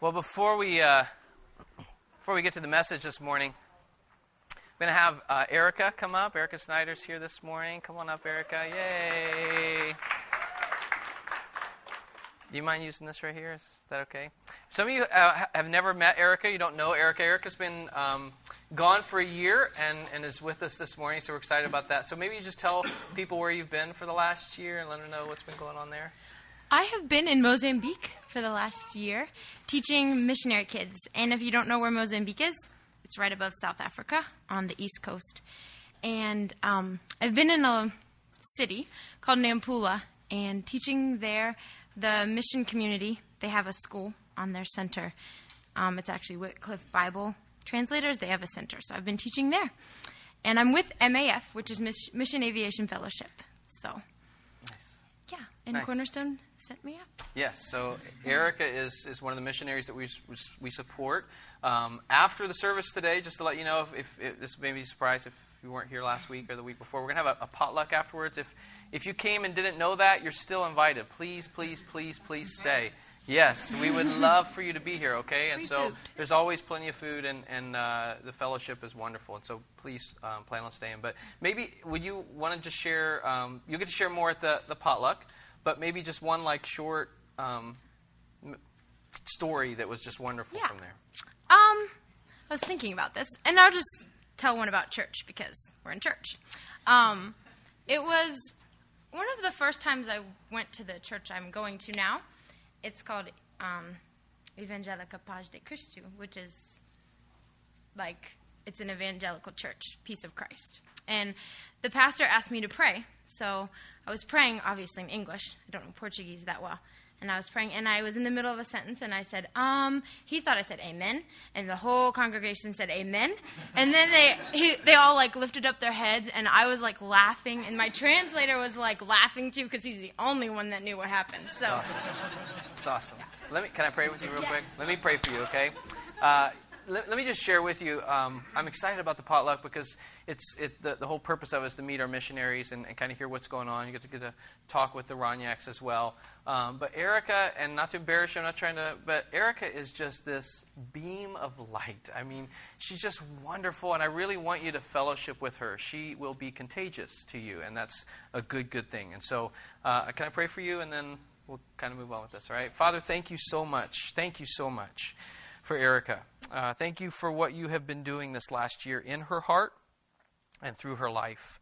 Well, before we uh, before we get to the message this morning, I'm going to have uh, Erica come up. Erica Snyder's here this morning. Come on up, Erica! Yay! Do you mind using this right here? Is that okay? Some of you uh, have never met Erica. You don't know Erica. Erica's been um, gone for a year and, and is with us this morning, so we're excited about that. So maybe you just tell people where you've been for the last year and let them know what's been going on there. I have been in Mozambique for the last year teaching missionary kids. And if you don't know where Mozambique is, it's right above South Africa on the east coast. And um, I've been in a city called Nampula and teaching there the mission community. They have a school on their center. Um, it's actually Wycliffe Bible Translators. They have a center. So I've been teaching there. And I'm with MAF, which is Mission Aviation Fellowship. So. And Nice. Cornerstone sent me up. Yes, so Erica is, is one of the missionaries that we, we support. Um, after the service today, just to let you know, if, if, if this may be a surprise if you weren't here last week or the week before, we're going to have a, a potluck afterwards. If, if you came and didn't know that, you're still invited. Please, please, please, please stay. Yes, we would love for you to be here, okay? And Free so food. there's always plenty of food, and, and uh, the fellowship is wonderful. And so please um, plan on staying. But maybe, would you want to just share? Um, you'll get to share more at the, the potluck, but maybe just one like short um, story that was just wonderful Yeah. from there. Um, I was thinking about this, and I'll just tell one about church because we're in church. Um, it was one of the first times I went to the church I'm going to now. It's called um, Evangelica Paz de Cristo, which is like it's an evangelical church, Peace of Christ. And the pastor asked me to pray, so I was praying, obviously in English. I don't know Portuguese that well. And I was praying, and I was in the middle of a sentence, and I said, um, he thought I said amen, and the whole congregation said amen. And then they, he, they all like lifted up their heads, and I was like laughing, and my translator was like laughing too, because he's the only one that knew what happened. So, Awesome. It's awesome. Let me. Can I pray with you real quick? Let me pray for you, okay? Uh, let, let me just share with you. Um, I'm excited about the potluck because it's it, the, the whole purpose of it is to meet our missionaries and, and kind of hear what's going on. You get to get to talk with the Ronyaks as well. Um, but Erica, and not to embarrass you, I'm not trying to, but Erica is just this beam of light. I mean, she's just wonderful, and I really want you to fellowship with her. She will be contagious to you, and that's a good, good thing. And so, uh, can I pray for you, and then we'll kind of move on with this, all right? Father, thank you so much. Thank you so much for Erica. Uh, thank you for what you have been doing this last year in her heart and through her life.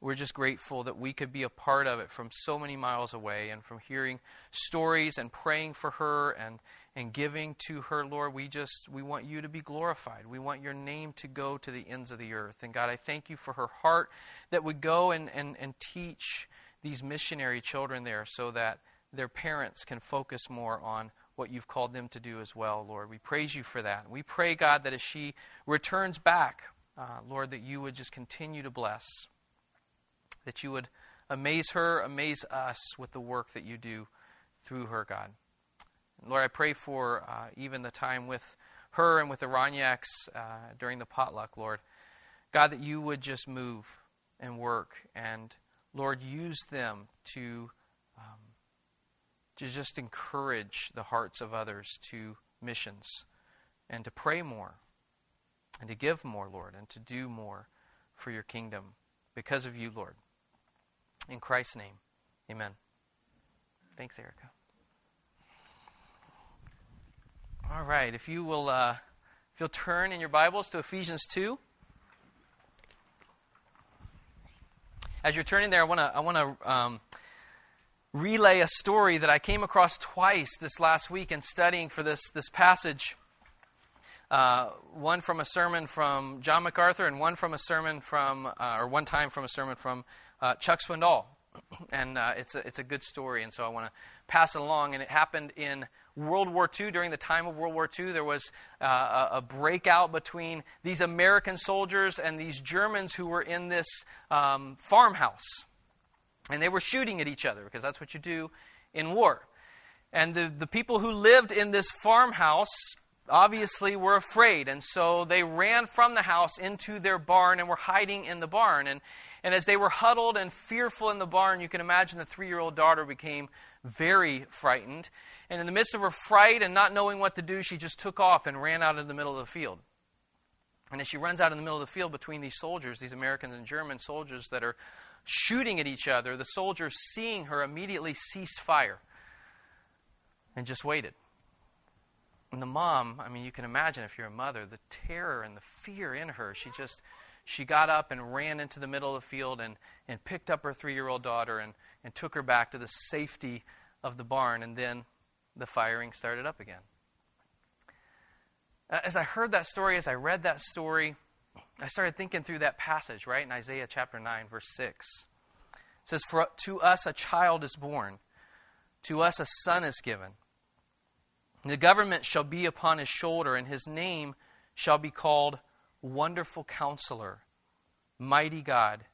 We're just grateful that we could be a part of it from so many miles away and from hearing stories and praying for her and, and giving to her, Lord. We just we want you to be glorified. We want your name to go to the ends of the earth. And God, I thank you for her heart that would go and, and, and teach these missionary children there so that their parents can focus more on what you've called them to do as well, Lord. We praise you for that. We pray, God, that as she returns back, uh, Lord, that you would just continue to bless, that you would amaze her, amaze us with the work that you do through her, God. Lord, I pray for uh, even the time with her and with the Ronyaks uh, during the potluck, Lord. God, that you would just move and work and, Lord, use them to to just encourage the hearts of others to missions and to pray more and to give more, Lord, and to do more for your kingdom because of you, Lord. In Christ's name, amen. Thanks, Erica. All right, if you will, uh, if you'll turn in your Bibles to Ephesians two. As you're turning there, I want to, I want to um, relay a story that I came across twice this last week in studying for this, this passage. Uh, one from a sermon from John MacArthur, and one from a sermon from, uh, or one time from a sermon from uh, Chuck Swindoll. And uh, it's, a, it's a good story, and so I want to pass it along. And it happened in World War II. During the time of World War II, there was uh, a, a breakout between these American soldiers and these Germans who were in this um, farmhouse. And they were shooting at each other because that's what you do in war. And the, the people who lived in this farmhouse obviously were afraid. And so they ran from the house into their barn and were hiding in the barn. And, And as they were huddled and fearful in the barn, you can imagine the three year old daughter became very frightened. And in the midst of her fright and not knowing what to do, she just took off and ran out in the middle of the field. And as she runs out in the middle of the field between these soldiers, these Americans and German soldiers that are shooting at each other, the soldiers, seeing her, immediately ceased fire and just waited. And the mom, I mean, you can imagine if you're a mother, the terror and the fear in her. She just, she got up and ran into the middle of the field and, and picked up her three year old daughter and, and took her back to the safety of the barn. And then the firing started up again. As I heard that story, as I read that story, I started thinking through that passage, right, in Isaiah chapter 9, verse 6. It says, For to us a child is born, to us a son is given. The government shall be upon his shoulder, and his name shall be called Wonderful Counselor, Mighty God,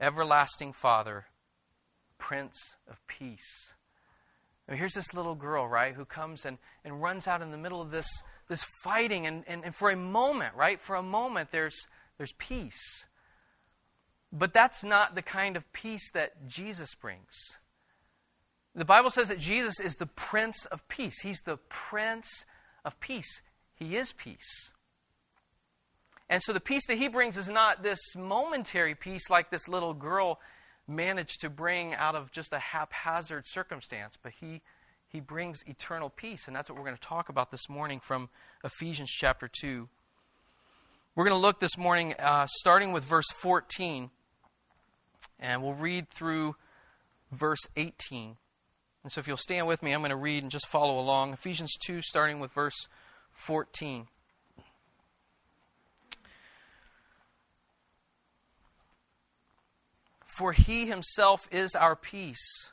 Everlasting Father, Prince of Peace. Now, here's this little girl, right, who comes and, and runs out in the middle of this, this fighting, and, and, and for a moment, right, for a moment, there's, there's peace. But that's not the kind of peace that Jesus brings. The Bible says that Jesus is the Prince of Peace. He's the Prince of Peace. He is peace. And so the peace that he brings is not this momentary peace like this little girl managed to bring out of just a haphazard circumstance, but he, he brings eternal peace. And that's what we're going to talk about this morning from Ephesians chapter 2. We're going to look this morning uh, starting with verse 14, and we'll read through verse 18. And so if you'll stand with me, I'm going to read and just follow along. Ephesians 2, starting with verse 14. For he himself is our peace,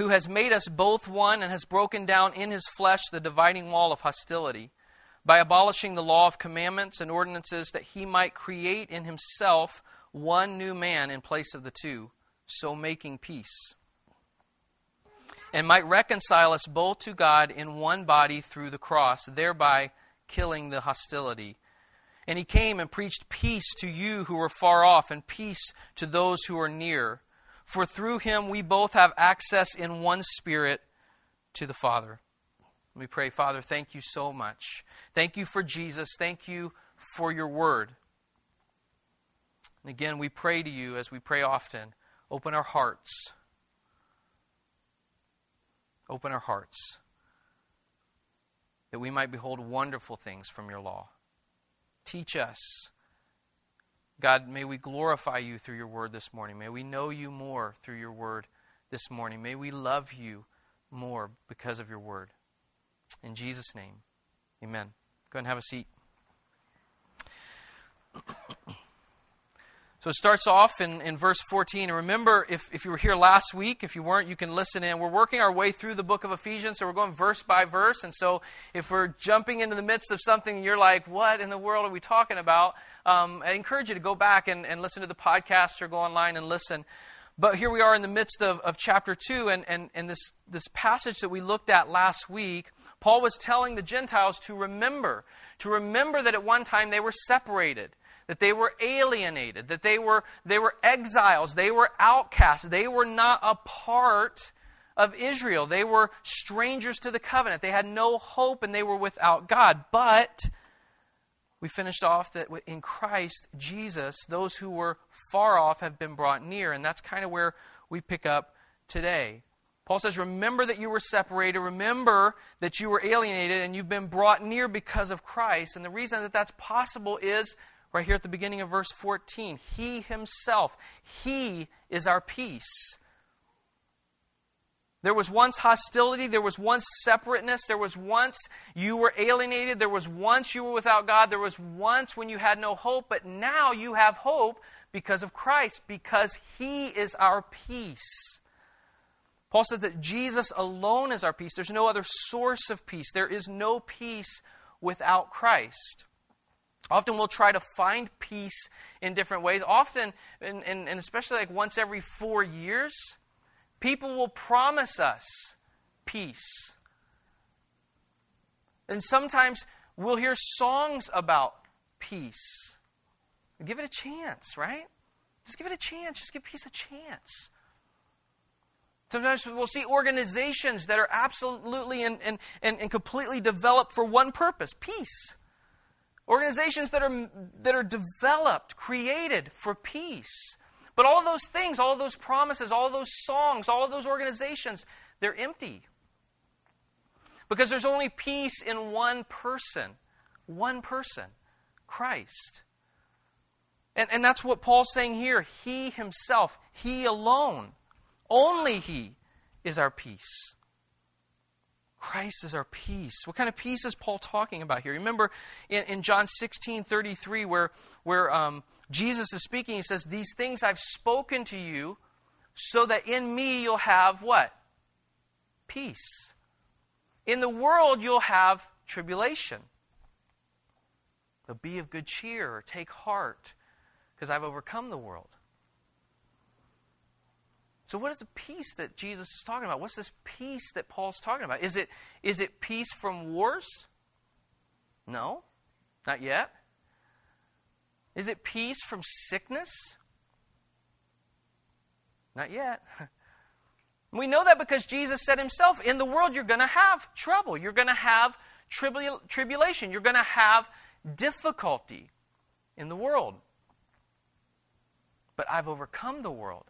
who has made us both one and has broken down in his flesh the dividing wall of hostility, by abolishing the law of commandments and ordinances, that he might create in himself one new man in place of the two, so making peace and might reconcile us both to God in one body through the cross, thereby killing the hostility. And he came and preached peace to you who were far off, and peace to those who are near. For through him we both have access in one spirit to the Father. We pray, Father, thank you so much. Thank you for Jesus. Thank you for your word. And again, we pray to you as we pray often. Open our hearts Open our hearts that we might behold wonderful things from your law. Teach us. God, may we glorify you through your word this morning. May we know you more through your word this morning. May we love you more because of your word. In Jesus' name, amen. Go and have a seat. So it starts off in, in verse 14. And remember, if, if you were here last week, if you weren't, you can listen in. We're working our way through the book of Ephesians, so we're going verse by verse. And so if we're jumping into the midst of something and you're like, what in the world are we talking about? Um, I encourage you to go back and, and listen to the podcast or go online and listen. But here we are in the midst of, of chapter 2, and, and, and this, this passage that we looked at last week, Paul was telling the Gentiles to remember, to remember that at one time they were separated that they were alienated, that they were, they were exiles, they were outcasts, they were not a part of Israel. They were strangers to the covenant. They had no hope and they were without God. But we finished off that in Christ Jesus, those who were far off have been brought near. And that's kind of where we pick up today. Paul says, Remember that you were separated. Remember that you were alienated and you've been brought near because of Christ. And the reason that that's possible is right here at the beginning of verse 14. He himself, He is our peace. There was once hostility. There was once separateness. There was once you were alienated. There was once you were without God. There was once when you had no hope. But now you have hope because of Christ, because He is our peace. Paul says that Jesus alone is our peace. There's no other source of peace. There is no peace without Christ. Often we'll try to find peace in different ways. Often, and, and, and, especially like once every four years, people will promise us peace. And sometimes we'll hear songs about peace. Give it a chance, right? Just give it a chance. Just give peace a chance. Sometimes we'll see organizations that are absolutely and, and, and, and completely developed for one purpose peace. Organizations that are, that are developed, created for peace. But all of those things, all of those promises, all of those songs, all of those organizations, they're empty. Because there's only peace in one person. One person Christ. And, and that's what Paul's saying here. He himself, He alone, only He is our peace. Christ is our peace. What kind of peace is Paul talking about here? Remember in, in John 16 33, where, where um, Jesus is speaking, he says, These things I've spoken to you so that in me you'll have what? Peace. In the world you'll have tribulation. But be of good cheer, take heart, because I've overcome the world. So, what is the peace that Jesus is talking about? What's this peace that Paul's talking about? Is it, is it peace from wars? No, not yet. Is it peace from sickness? Not yet. We know that because Jesus said himself, in the world you're going to have trouble. You're going to have tribul- tribulation. You're going to have difficulty in the world. But I've overcome the world.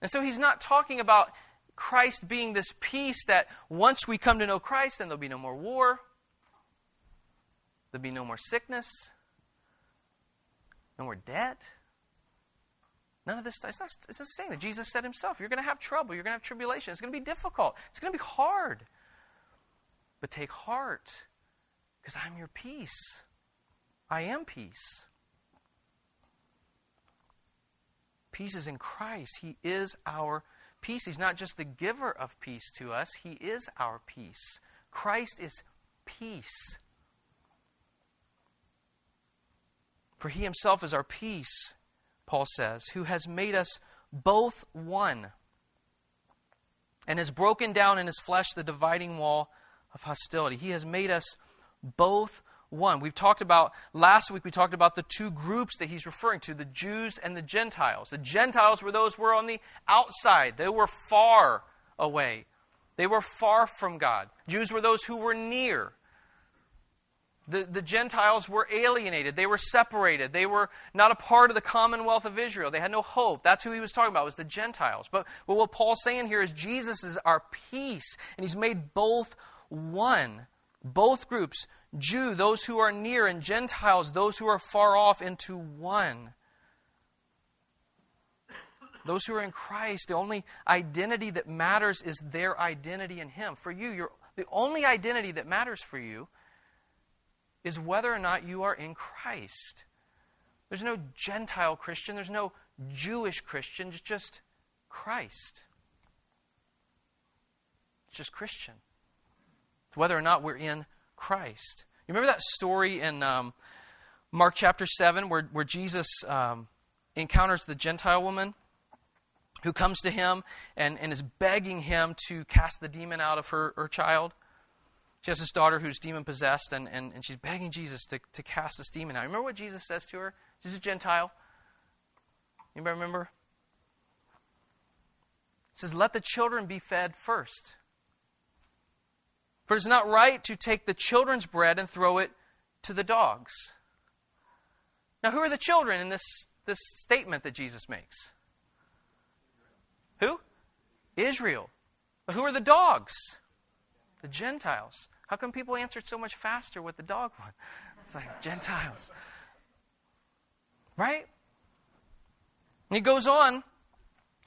And so he's not talking about Christ being this peace that once we come to know Christ, then there'll be no more war, there'll be no more sickness, no more debt. None of this stuff. It's not, it's not saying that Jesus said himself, you're going to have trouble, you're going to have tribulation, it's going to be difficult, it's going to be hard. But take heart, because I'm your peace. I am peace. Peace is in Christ. He is our peace. He's not just the giver of peace to us, He is our peace. Christ is peace. For He Himself is our peace, Paul says, who has made us both one and has broken down in His flesh the dividing wall of hostility. He has made us both one. We've talked about, last week we talked about the two groups that he's referring to the Jews and the Gentiles. The Gentiles were those who were on the outside, they were far away, they were far from God. Jews were those who were near. The, the Gentiles were alienated. They were separated. They were not a part of the commonwealth of Israel. They had no hope. That's who he was talking about, was the Gentiles. But, but what Paul's saying here is Jesus is our peace, and he's made both one. Both groups, Jew, those who are near, and Gentiles, those who are far off, into one. Those who are in Christ, the only identity that matters is their identity in Him. For you, the only identity that matters for you is whether or not you are in Christ. There's no Gentile Christian, there's no Jewish Christian, it's just Christ. It's just Christian. It's whether or not we're in Christ. You remember that story in um, Mark chapter 7 where, where Jesus um, encounters the Gentile woman who comes to him and, and is begging him to cast the demon out of her, her child? She has this daughter who's demon possessed, and, and, and she's begging Jesus to, to cast this demon out. Remember what Jesus says to her? She's a Gentile. Anybody remember? He says, Let the children be fed first. For it is not right to take the children's bread and throw it to the dogs. Now, who are the children in this, this statement that Jesus makes? Who? Israel. But who are the dogs? The Gentiles. How come people answered so much faster with the dog one? It's like Gentiles. Right? And he goes on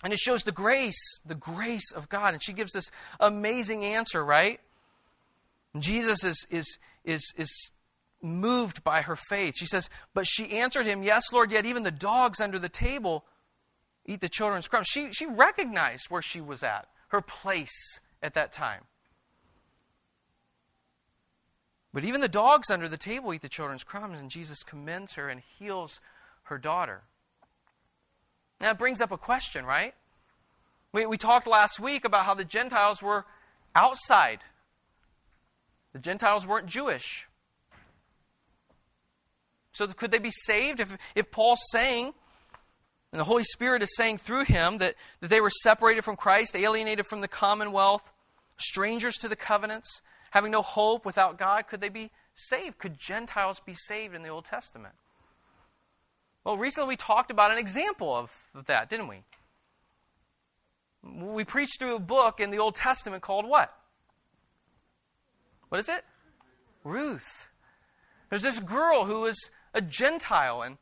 and it shows the grace, the grace of God. And she gives this amazing answer, right? Jesus is, is, is, is moved by her faith. She says, But she answered him, Yes, Lord, yet even the dogs under the table eat the children's crumbs. She, she recognized where she was at, her place at that time. But even the dogs under the table eat the children's crumbs, and Jesus commends her and heals her daughter. Now, it brings up a question, right? We, we talked last week about how the Gentiles were outside the Gentiles weren't Jewish. So could they be saved if, if Paul's saying And the Holy Spirit is saying through him that, that they were separated from Christ, alienated from the commonwealth, strangers to the covenants, having no hope without God. Could they be saved? Could Gentiles be saved in the Old Testament? Well, recently we talked about an example of, of that, didn't we? We preached through a book in the Old Testament called what? What is it? Ruth. There's this girl who was a Gentile and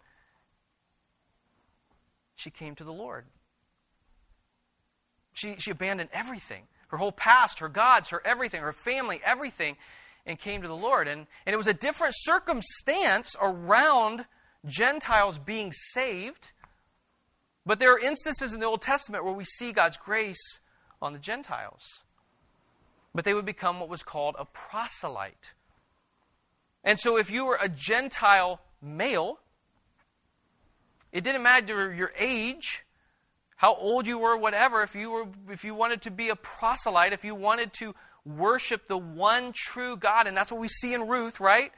she came to the Lord. She, she abandoned everything her whole past, her gods, her everything, her family, everything, and came to the Lord. And, and it was a different circumstance around Gentiles being saved. But there are instances in the Old Testament where we see God's grace on the Gentiles. But they would become what was called a proselyte. And so if you were a Gentile male, it didn't matter your age, how old you were, whatever, if you were if you wanted to be a proselyte, if you wanted to worship the one true God, and that's what we see in Ruth, right?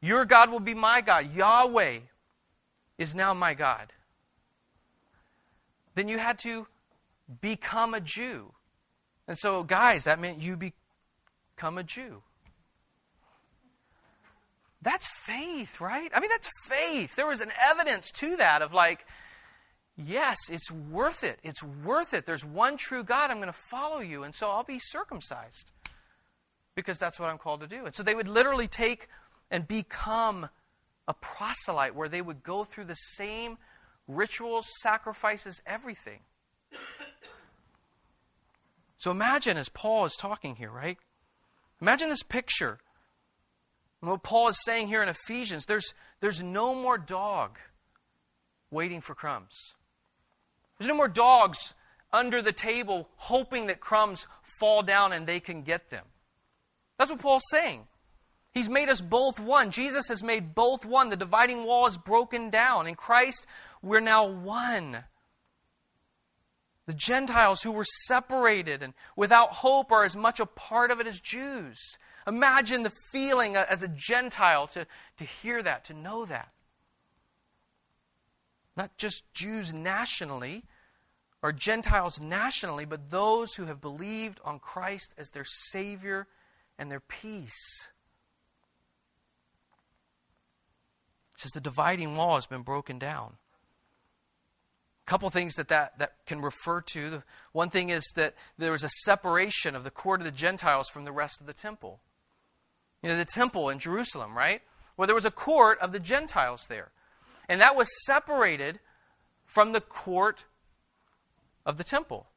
Your God will be my God. Yahweh is now my God. Then you had to become a Jew. And so, guys, that meant you become a Jew. That's faith, right? I mean, that's faith. There was an evidence to that of like, yes, it's worth it. It's worth it. There's one true God. I'm going to follow you. And so I'll be circumcised because that's what I'm called to do. And so they would literally take and become a proselyte where they would go through the same rituals, sacrifices, everything. So imagine as Paul is talking here, right? Imagine this picture and what Paul is saying here in Ephesians, there's, there's no more dog waiting for crumbs. There's no more dogs under the table hoping that crumbs fall down and they can get them. That's what Paul's saying. He's made us both one. Jesus has made both one. The dividing wall is broken down. In Christ, we're now one. The Gentiles who were separated and without hope are as much a part of it as Jews. Imagine the feeling as a Gentile to, to hear that, to know that. Not just Jews nationally or Gentiles nationally, but those who have believed on Christ as their Savior and their peace. It says the dividing wall has been broken down. Couple things that, that that can refer to. One thing is that there was a separation of the court of the Gentiles from the rest of the temple. You know, the temple in Jerusalem, right? Where there was a court of the Gentiles there. And that was separated from the court of the temple.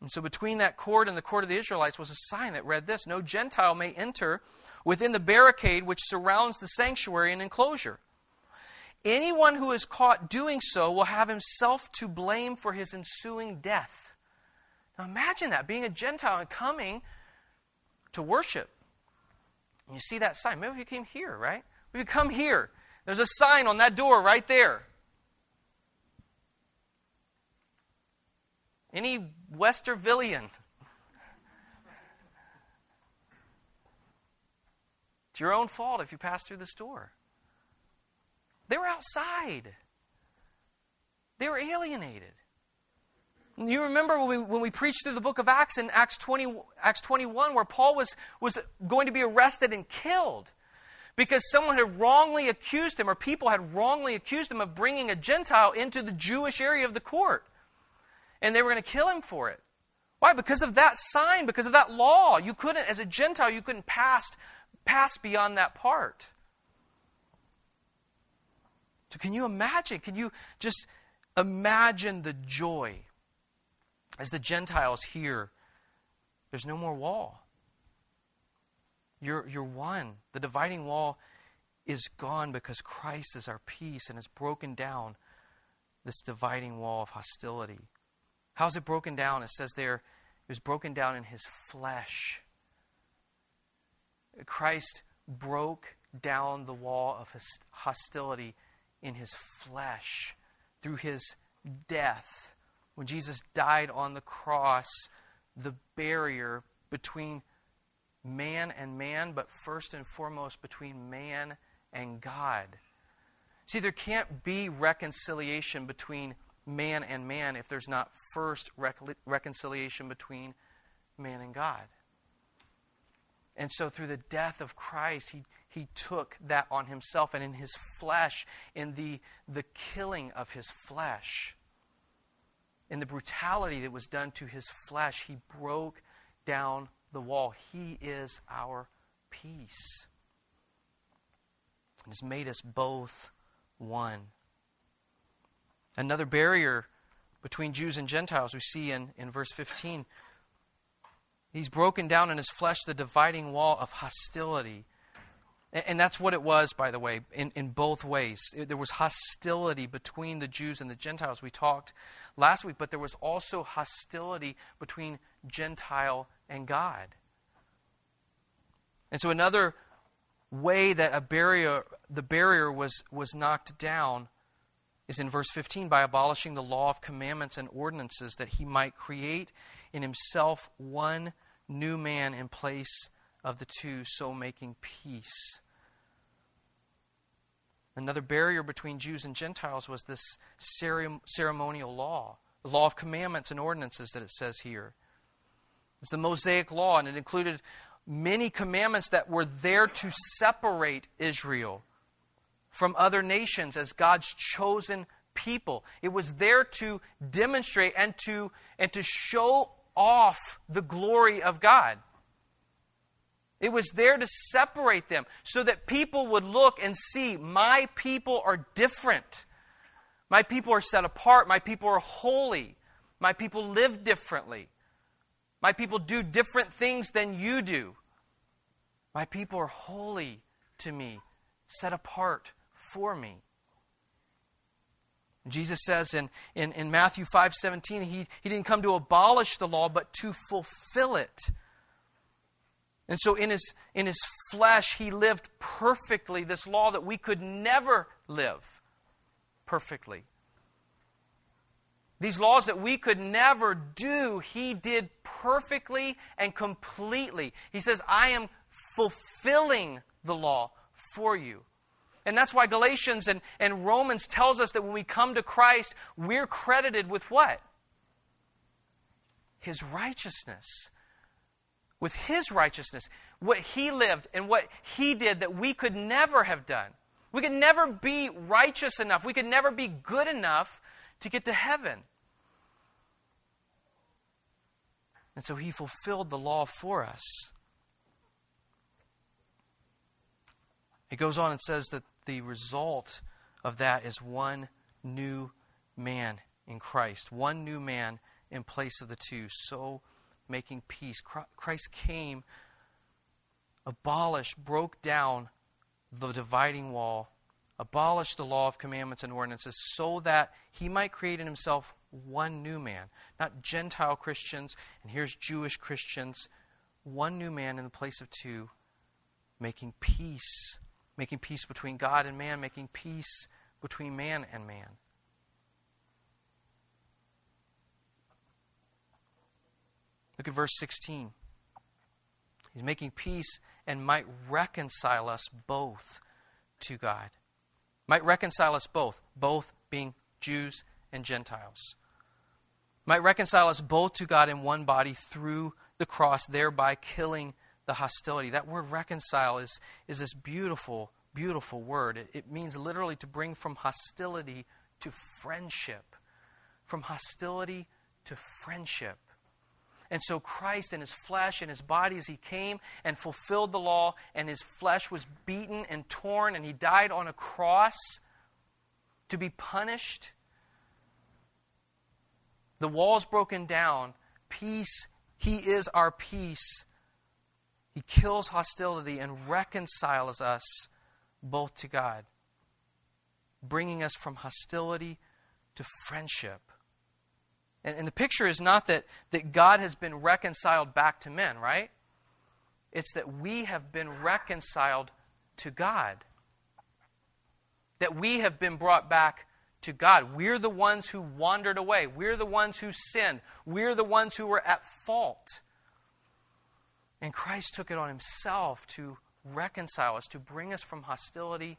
And so between that court and the court of the Israelites was a sign that read this No Gentile may enter within the barricade which surrounds the sanctuary and enclosure. Anyone who is caught doing so will have himself to blame for his ensuing death. Now imagine that, being a Gentile and coming to worship. And you see that sign. Maybe you came here, right? You come here, there's a sign on that door right there. Any Westervillian. It's your own fault if you pass through this door. They were outside. They were alienated. You remember when we, when we preached through the book of Acts in Acts, 20, Acts 21, where Paul was, was going to be arrested and killed because someone had wrongly accused him, or people had wrongly accused him of bringing a Gentile into the Jewish area of the court. And they were going to kill him for it. Why? Because of that sign, because of that law. You couldn't, as a Gentile, you couldn't pass, pass beyond that part. So, can you imagine? Can you just imagine the joy as the Gentiles hear, there's no more wall. You're, you're one. The dividing wall is gone because Christ is our peace and has broken down this dividing wall of hostility. How's it broken down? It says there, it was broken down in his flesh. Christ broke down the wall of hostility in his flesh through his death when Jesus died on the cross, the barrier between man and man, but first and foremost between man and God. See, there can't be reconciliation between man and man if there's not first rec- reconciliation between man and God. And so, through the death of Christ, he, he took that on himself, and in his flesh, in the, the killing of his flesh, in the brutality that was done to his flesh, he broke down the wall. He is our peace. And has made us both one. Another barrier between Jews and Gentiles we see in, in verse 15. He's broken down in his flesh the dividing wall of hostility. And, that's what it was, by the way, in, in both ways. It, there was hostility between the Jews and the Gentiles. We talked last week, but there was also hostility between Gentile and God. And so another way that a barrier, the barrier was, was knocked down is in verse 15 by abolishing the law of commandments and ordinances that he might create in himself one new man in place of the two, so making peace. Another barrier between Jews and Gentiles was this ceremonial law, the law of commandments and ordinances that it says here. It's the Mosaic law, and it included many commandments that were there to separate Israel from other nations as God's chosen people. It was there to demonstrate and to, and to show off the glory of God. It was there to separate them so that people would look and see my people are different. My people are set apart. My people are holy. My people live differently. My people do different things than you do. My people are holy to me, set apart for me. Jesus says in, in, in Matthew 5 17, he, he didn't come to abolish the law, but to fulfill it. And so in his, in his flesh, he lived perfectly this law that we could never live perfectly. These laws that we could never do, he did perfectly and completely. He says, I am fulfilling the law for you. And that's why Galatians and, and Romans tells us that when we come to Christ, we're credited with what? His righteousness. With his righteousness. What he lived and what he did that we could never have done. We could never be righteous enough. We could never be good enough to get to heaven. And so he fulfilled the law for us. It goes on and says that the result of that is one new man in Christ, one new man in place of the two, so making peace. Christ came, abolished, broke down the dividing wall, abolished the law of commandments and ordinances, so that he might create in himself one new man, not Gentile Christians, and here's Jewish Christians, one new man in the place of two, making peace making peace between God and man, making peace between man and man. Look at verse 16. He's making peace and might reconcile us both to God. Might reconcile us both, both being Jews and Gentiles. Might reconcile us both to God in one body through the cross, thereby killing the hostility. That word reconcile is, is this beautiful, beautiful word. It, it means literally to bring from hostility to friendship. From hostility to friendship. And so Christ in his flesh and his body, as he came and fulfilled the law, and his flesh was beaten and torn, and he died on a cross to be punished. The walls broken down. Peace. He is our peace. He kills hostility and reconciles us both to God, bringing us from hostility to friendship. And, and, the picture is not that, that God has been reconciled back to men, right? It's that we have been reconciled to God. That we have been brought back to God. We're the ones who wandered away. We're the ones who sinned. We're the ones who were at fault. And Christ took it on himself to reconcile us, to bring us from hostility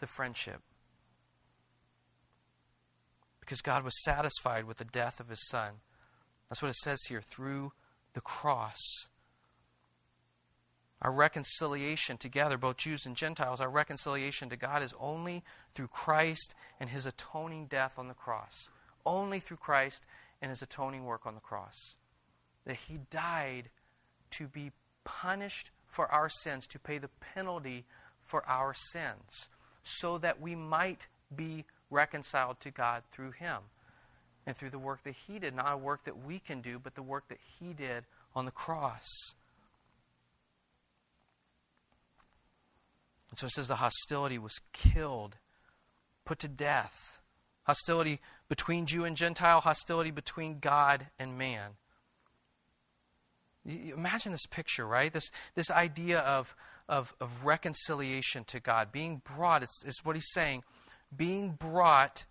the friendship. Because God was satisfied with the death of his son. That's what it says here through the cross. Our reconciliation together, both Jews and Gentiles, our reconciliation to God is only through Christ and his atoning death on the cross. Only through Christ and his atoning work on the cross. That he died to be punished for our sins, to pay the penalty for our sins, so that we might be reconciled to God through him and through the work that he did, not a work that we can do, but the work that he did on the cross. And so it says the hostility was killed, put to death. Hostility between Jew and Gentile, hostility between God and man. Imagine this picture, right? This, this idea of, of, of reconciliation to God, being brought, is what he's saying, being brought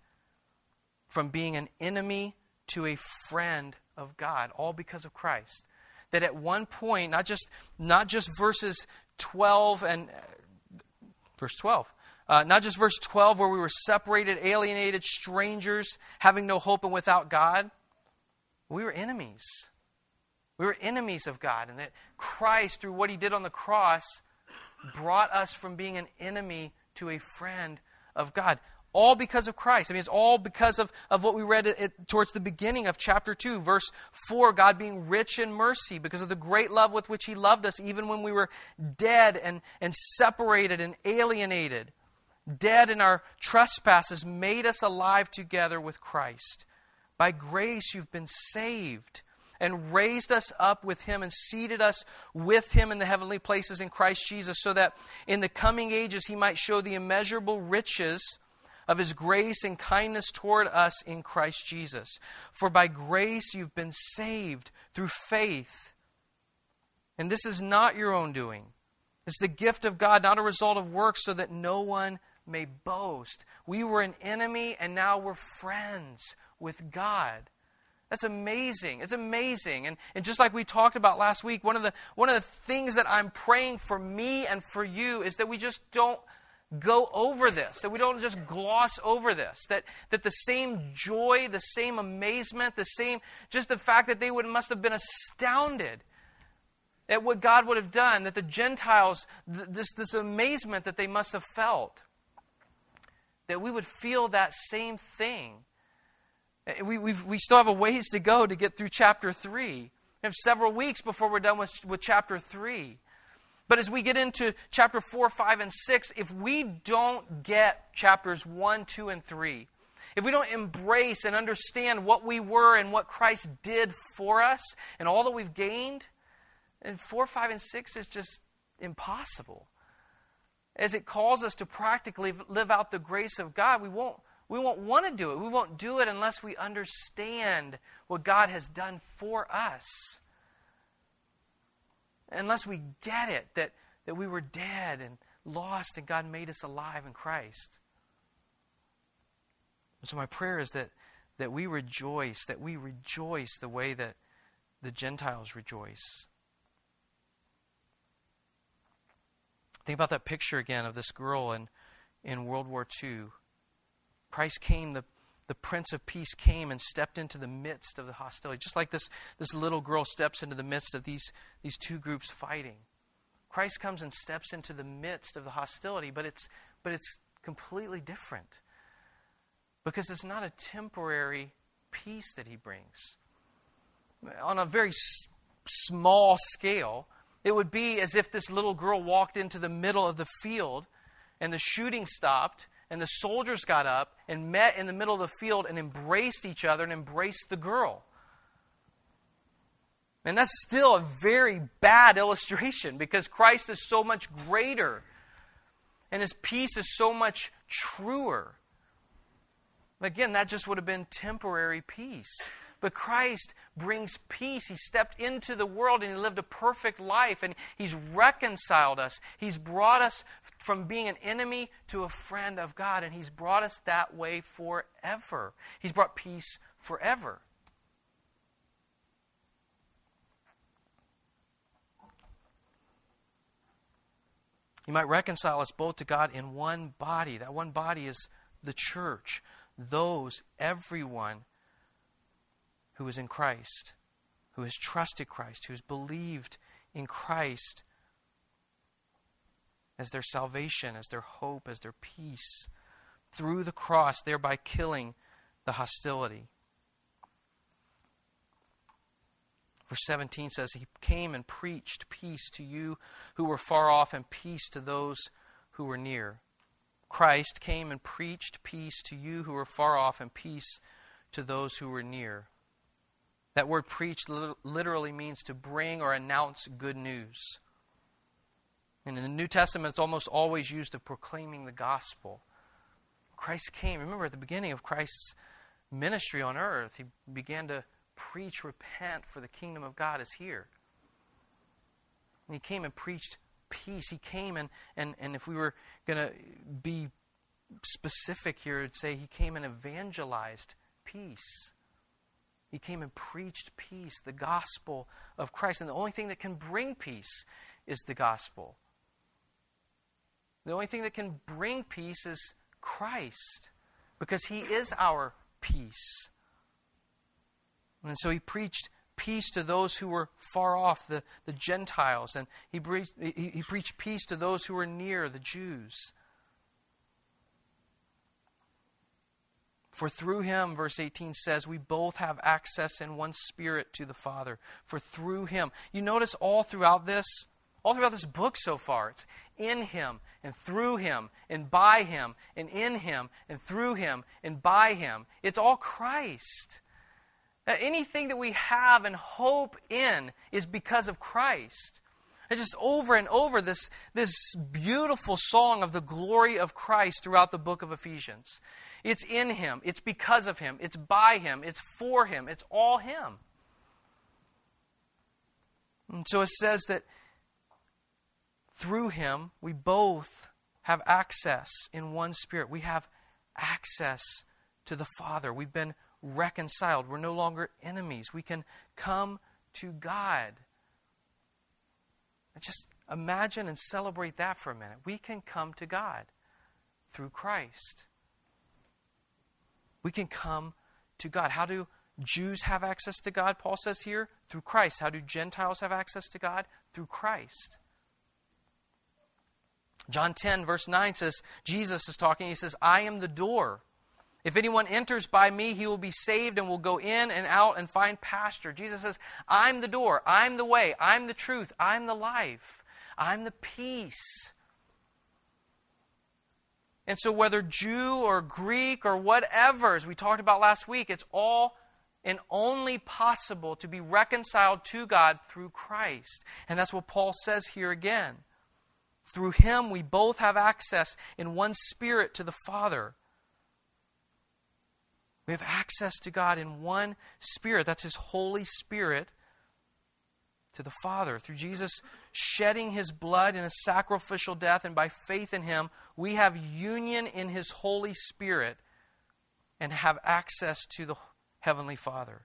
from being an enemy to a friend of God, all because of Christ. That at one point, not just, not just verses 12 and Verse 12. Uh, not just verse 12, where we were separated, alienated, strangers, having no hope and without God. We were enemies. We were enemies of God. And that Christ, through what he did on the cross, brought us from being an enemy to a friend of God. All because of Christ. I mean, it's all because of, of what we read towards the beginning of chapter 2, verse 4 God being rich in mercy because of the great love with which He loved us, even when we were dead and, and separated and alienated. Dead in our trespasses, made us alive together with Christ. By grace, you've been saved and raised us up with him and seated us with him in the heavenly places in Christ Jesus, so that in the coming ages he might show the immeasurable riches of his grace and kindness toward us in Christ Jesus. For by grace you've been saved through faith. And this is not your own doing. It's the gift of God, not a result of works, so that no one may boast. We were an enemy, and now we're friends with God. That's amazing. It's amazing. And, and just like we talked about last week, one of, the, one of the things that I'm praying for me and for you is that we just don't go over this, that we don't just gloss over this, that, that the same joy, the same amazement, the same, just the fact that they would, must have been astounded at what God would have done, that the Gentiles, this, this amazement that they must have felt, that we would feel that same thing. Eh, we, we we still have a ways to go to get through chapter 3. We have several weeks before we're done with, with chapter 3. But as we get into chapter 4, 5, and 6, if we don't get chapters 1, 2, and 3, if we don't embrace and understand what we were and what Christ did for us and all that we've gained, then 4, 5, and 6 is just impossible. As it calls us to practically live out the grace of God, we won't, we won't want to do it. We won't do it unless we understand what God has done for us unless we get it that, that we were dead and lost and God made us alive in Christ. so, my prayer is that, that we rejoice, that we rejoice the way that the Gentiles rejoice. Think about that picture again of this girl in, in World War II. Christ came, the the Prince of Peace came and stepped into the midst of the hostility, just like this, this little girl steps into the midst of these, these two groups fighting. Christ comes and steps into the midst of the hostility, but it's, but it's completely different because it's not a temporary peace that he brings. On a very s- small scale, it would be as if this little girl walked into the middle of the field and the shooting stopped and the soldiers got up and met in the middle of the field and embraced each other and embraced the girl. And that's still a very bad illustration because Christ is so much greater and his peace is so much truer. Again, that just would have been temporary peace. But Christ brings peace. He stepped into the world and He lived a perfect life and He's reconciled us. He's brought us from being an enemy to a friend of God and He's brought us that way forever. He's brought peace forever. He might reconcile us both to God in one body. That one body is the church. Those, everyone who is in Christ, who has trusted Christ, who has believed in Christ as their salvation, as their hope, as their peace, through the cross, thereby killing the hostility. Verse 17 says, He came and preached peace to you who were far off and peace to those who were near. Christ came and preached peace to you who were far off and peace to those who were near. That word preach literally means to bring or announce good news. And in the New Testament, it's almost always used of proclaiming the gospel. Christ came. Remember, at the beginning of Christ's ministry on earth, he began to preach, repent, for the kingdom of God is here. And he came and preached peace. He came and, and, and if we were going to be specific here, it'd say he came and evangelized peace. He came and preached peace, the gospel of Christ. And the only thing that can bring peace is the gospel. The only thing that can bring peace is Christ, because he is our peace. And so he preached peace to those who were far off, the, the Gentiles, and he, he, he preached peace to those who were near, the Jews. For through him, verse 18 says, we both have access in one spirit to the Father. For through him. You notice all throughout this, all throughout this book so far, it's in him and through him and by him and in him and through him and by him. It's all Christ. Anything that we have and hope in is because of Christ. It's just over and over this, this beautiful song of the glory of Christ throughout the book of Ephesians. It's in Him, it's because of Him, it's by Him, it's for Him, it's all Him. And so it says that through Him we both have access in one Spirit. We have access to the Father. We've been reconciled. We're no longer enemies. We can come to God. Just imagine and celebrate that for a minute. We can come to God through Christ. We can come to God. How do Jews have access to God? Paul says here, through Christ. How do Gentiles have access to God? Through Christ. John 10, verse 9 says, Jesus is talking. He says, I am the door. If anyone enters by me, he will be saved and will go in and out and find pasture. Jesus says, I'm the door, I'm the way, I'm the truth, I'm the life, I'm the peace. And so, whether Jew or Greek or whatever, as we talked about last week, it's all and only possible to be reconciled to God through Christ. And that's what Paul says here again. Through him, we both have access in one spirit to the Father. We have access to God in one Spirit. That's His Holy Spirit to the Father. Through Jesus shedding His blood in a sacrificial death, and by faith in Him, we have union in His Holy Spirit and have access to the Heavenly Father.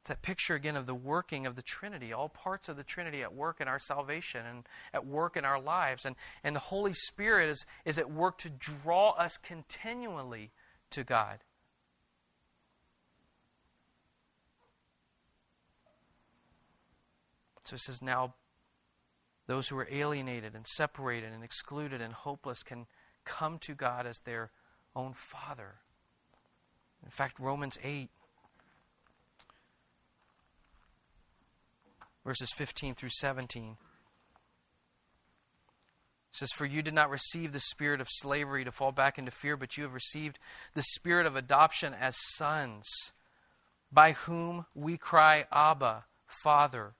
It's that picture again of the working of the Trinity, all parts of the Trinity at work in our salvation and at work in our lives. And, and the Holy Spirit is, is at work to draw us continually to God. So it says, now those who are alienated and separated and excluded and hopeless can come to God as their own Father. In fact, Romans 8, verses 15 through 17 it says, For you did not receive the spirit of slavery to fall back into fear, but you have received the spirit of adoption as sons, by whom we cry, Abba, Father.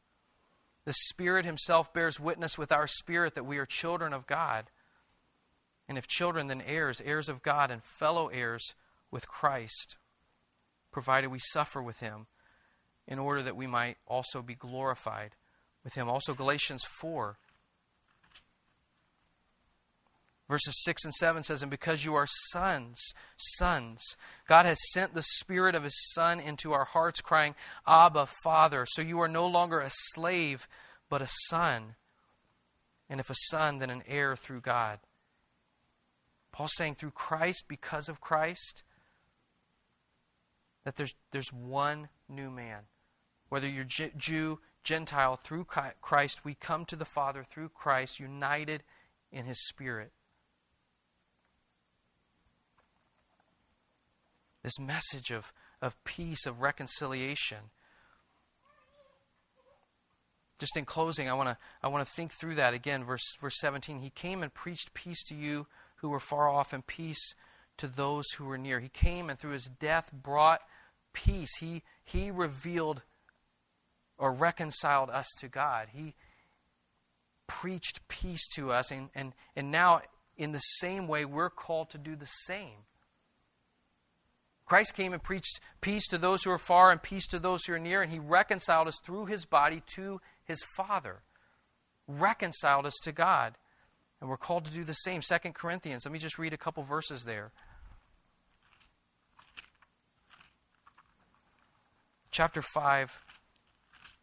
The Spirit Himself bears witness with our spirit that we are children of God. And if children, then heirs, heirs of God, and fellow heirs with Christ, provided we suffer with Him, in order that we might also be glorified with Him. Also, Galatians 4 Verses 6 and 7 says, And because you are sons, sons, God has sent the Spirit of His Son into our hearts, crying, Abba, Father. So you are no longer a slave, but a son. and if a son, then an heir through God. Paul's saying through Christ, because of Christ, that there's, there's one new man. Whether you're Jew, Gentile, through Christ, we come to the Father through Christ, united in his Spirit. This message of, of peace, of reconciliation. Just in closing, I want to I want to think through that again. Verse verse 17. He came and preached peace to you who were far off and peace to those who were near. He came and through his death brought peace. He he revealed or reconciled us to God. He preached peace to us and, and, and now in the same way we're called to do the same. Christ came and preached peace to those who are far and peace to those who are near, and he reconciled us through his body to his Father. Reconciled us to God. And we're called to do the same. Second Corinthians, let me just read a couple verses there. Chapter 5,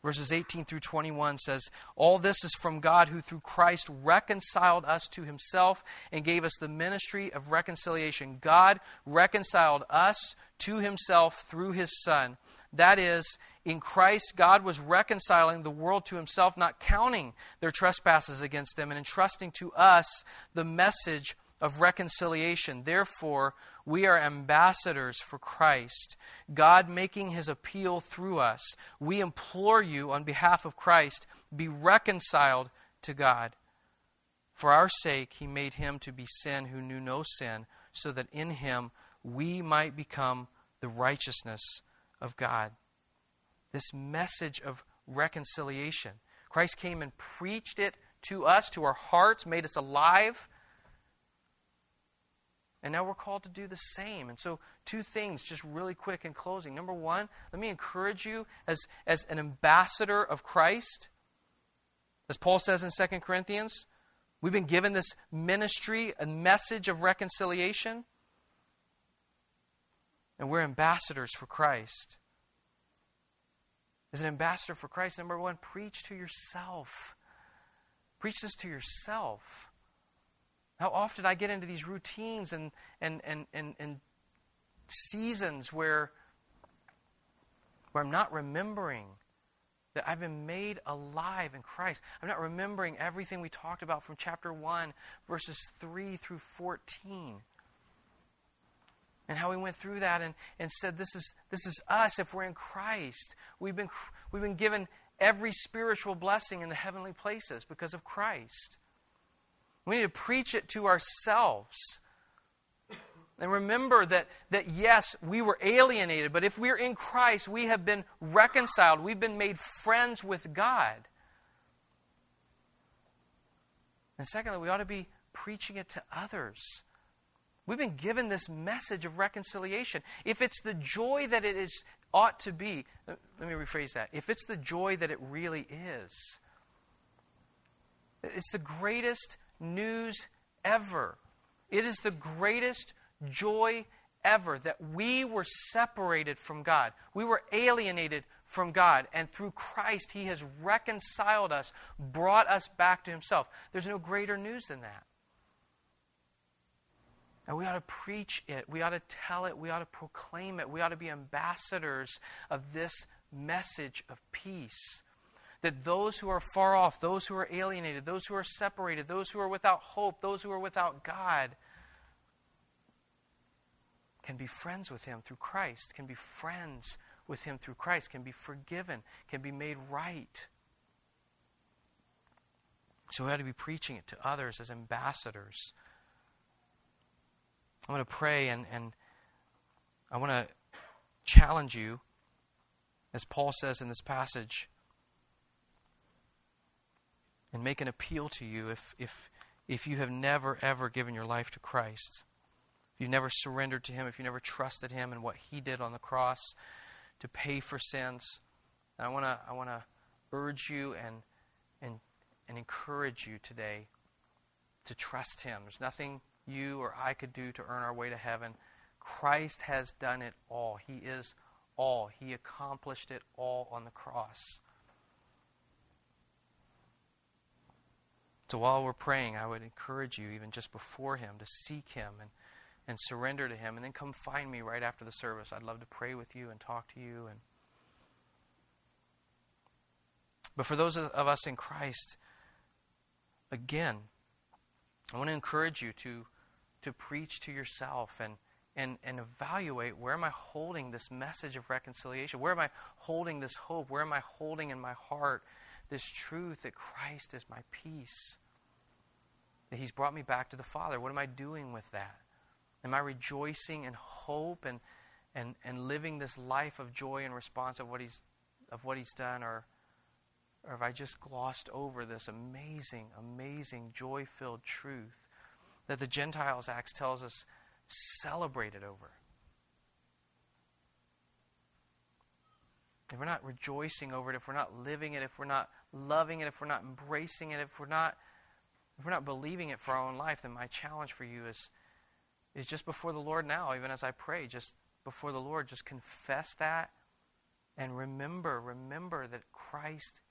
Verses 18 through 21 says, All this is from God who through Christ reconciled us to himself and gave us the ministry of reconciliation. God reconciled us to himself through his Son. That is, in Christ, God was reconciling the world to himself, not counting their trespasses against them, and entrusting to us the message of reconciliation. Therefore, we are ambassadors for Christ, God making his appeal through us. We implore you on behalf of Christ, be reconciled to God. For our sake, he made him to be sin who knew no sin, so that in him we might become the righteousness of God. This message of reconciliation. Christ came and preached it to us, to our hearts, made us alive and now we're called to do the same. And so, two things just really quick in closing. Number one, let me encourage you as, as an ambassador of Christ. As Paul says in 2 Corinthians, we've been given this ministry, a message of reconciliation. And we're ambassadors for Christ. As an ambassador for Christ, number one, preach to yourself. Preach this to yourself. How often I get into these routines and, and, and, and, and seasons where, where I'm not remembering that I've been made alive in Christ. I'm not remembering everything we talked about from chapter 1, verses 3 through 14. And how we went through that and, and said, this is, this is us if we're in Christ. We've been, we've been given every spiritual blessing in the heavenly places because of Christ. We need to preach it to ourselves. And remember that, that yes, we were alienated, but if we're in Christ, we have been reconciled. We've been made friends with God. And secondly, we ought to be preaching it to others. We've been given this message of reconciliation. If it's the joy that it is ought to be, let me rephrase that. If it's the joy that it really is, it's the greatest news ever. It is the greatest joy ever that we were separated from God. We were alienated from God. And through Christ, He has reconciled us, brought us back to Himself. There's no greater news than that. And we ought to preach it. We ought to tell it. We ought to proclaim it. We ought to be ambassadors of this message of peace that those who are far off, those who are alienated, those who are separated, those who are without hope, those who are without God, can be friends with Him through Christ, can be friends with Him through Christ, can be forgiven, can be made right. So we ought to be preaching it to others as ambassadors. I'm going to pray and, and I want to challenge you, as Paul says in this passage and make an appeal to you if, if, if you have never, ever given your life to Christ. If you never surrendered to Him, if you never trusted Him and what He did on the cross to pay for sins. And I want to I wanna urge you and, and, and encourage you today to trust Him. There's nothing you or I could do to earn our way to heaven. Christ has done it all. He is all. He accomplished it all on the cross. So while we're praying, I would encourage you, even just before Him, to seek Him and, and surrender to Him, and then come find me right after the service. I'd love to pray with you and talk to you. And but for those of us in Christ, again, I want to encourage you to to preach to yourself and and, and evaluate where am I holding this message of reconciliation? Where am I holding this hope? Where am I holding in my heart this truth that Christ is my peace? That He's brought me back to the Father. What am I doing with that? Am I rejoicing in hope and, and, and living this life of joy in response of what He's, of what he's done? Or, or have I just glossed over this amazing, amazing, joy filled truth that the Gentiles Acts tells us celebrated over. If we're not rejoicing over it, if we're not living it, if we're not loving it, if we're not embracing it, if we're not if we're not believing it for our own life, then my challenge for you is is just before the Lord now, even as I pray, just before the Lord, just confess that and remember, remember that Christ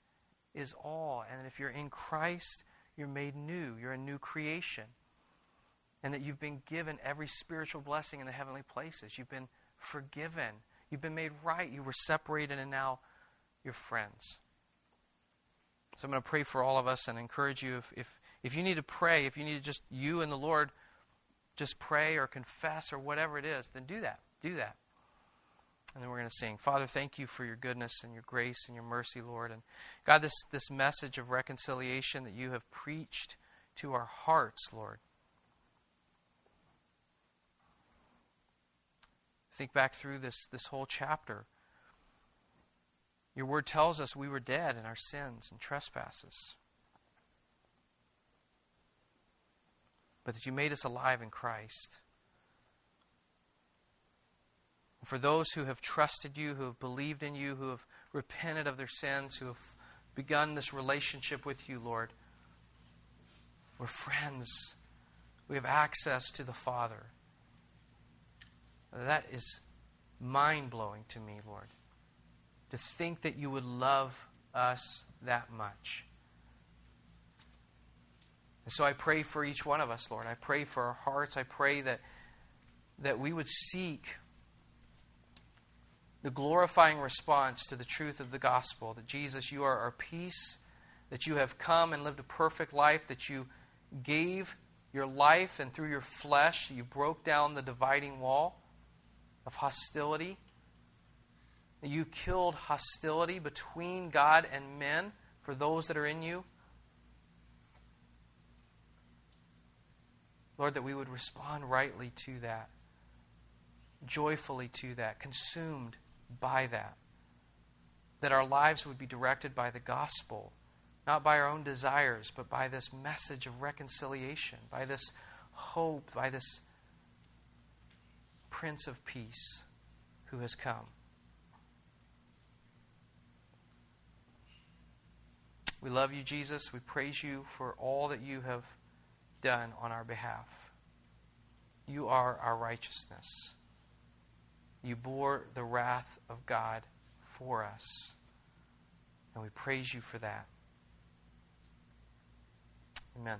is all. And that if you're in Christ, you're made new. You're a new creation and that you've been given every spiritual blessing in the heavenly places. You've been forgiven. You've been made right. You were separated, and now you're friends. So I'm going to pray for all of us and encourage you if, if, if you need to pray, if you need to just, you and the Lord, just pray or confess or whatever it is, then do that. Do that. And then we're going to sing. Father, thank you for your goodness and your grace and your mercy, Lord. And God, this, this message of reconciliation that you have preached to our hearts, Lord. Think back through this, this whole chapter. Your word tells us we were dead in our sins and trespasses. But that you made us alive in Christ. For those who have trusted you, who have believed in you, who have repented of their sins, who have begun this relationship with you, Lord, we're friends. We have access to the Father. That is mind blowing to me, Lord. To think that you would love us that much. And so I pray for each one of us, Lord. I pray for our hearts. I pray that, that we would seek the glorifying response to the truth of the gospel that Jesus, you are our peace, that you have come and lived a perfect life, that you gave your life and through your flesh you broke down the dividing wall of hostility. You killed hostility between God and men for those that are in you. Lord, that we would respond rightly to that, joyfully to that, consumed by that. That our lives would be directed by the gospel, not by our own desires, but by this message of reconciliation, by this hope, by this Prince of Peace who has come. We love you, Jesus. We praise you for all that you have done on our behalf. You are our righteousness. You bore the wrath of God for us. And we praise you for that. Amen.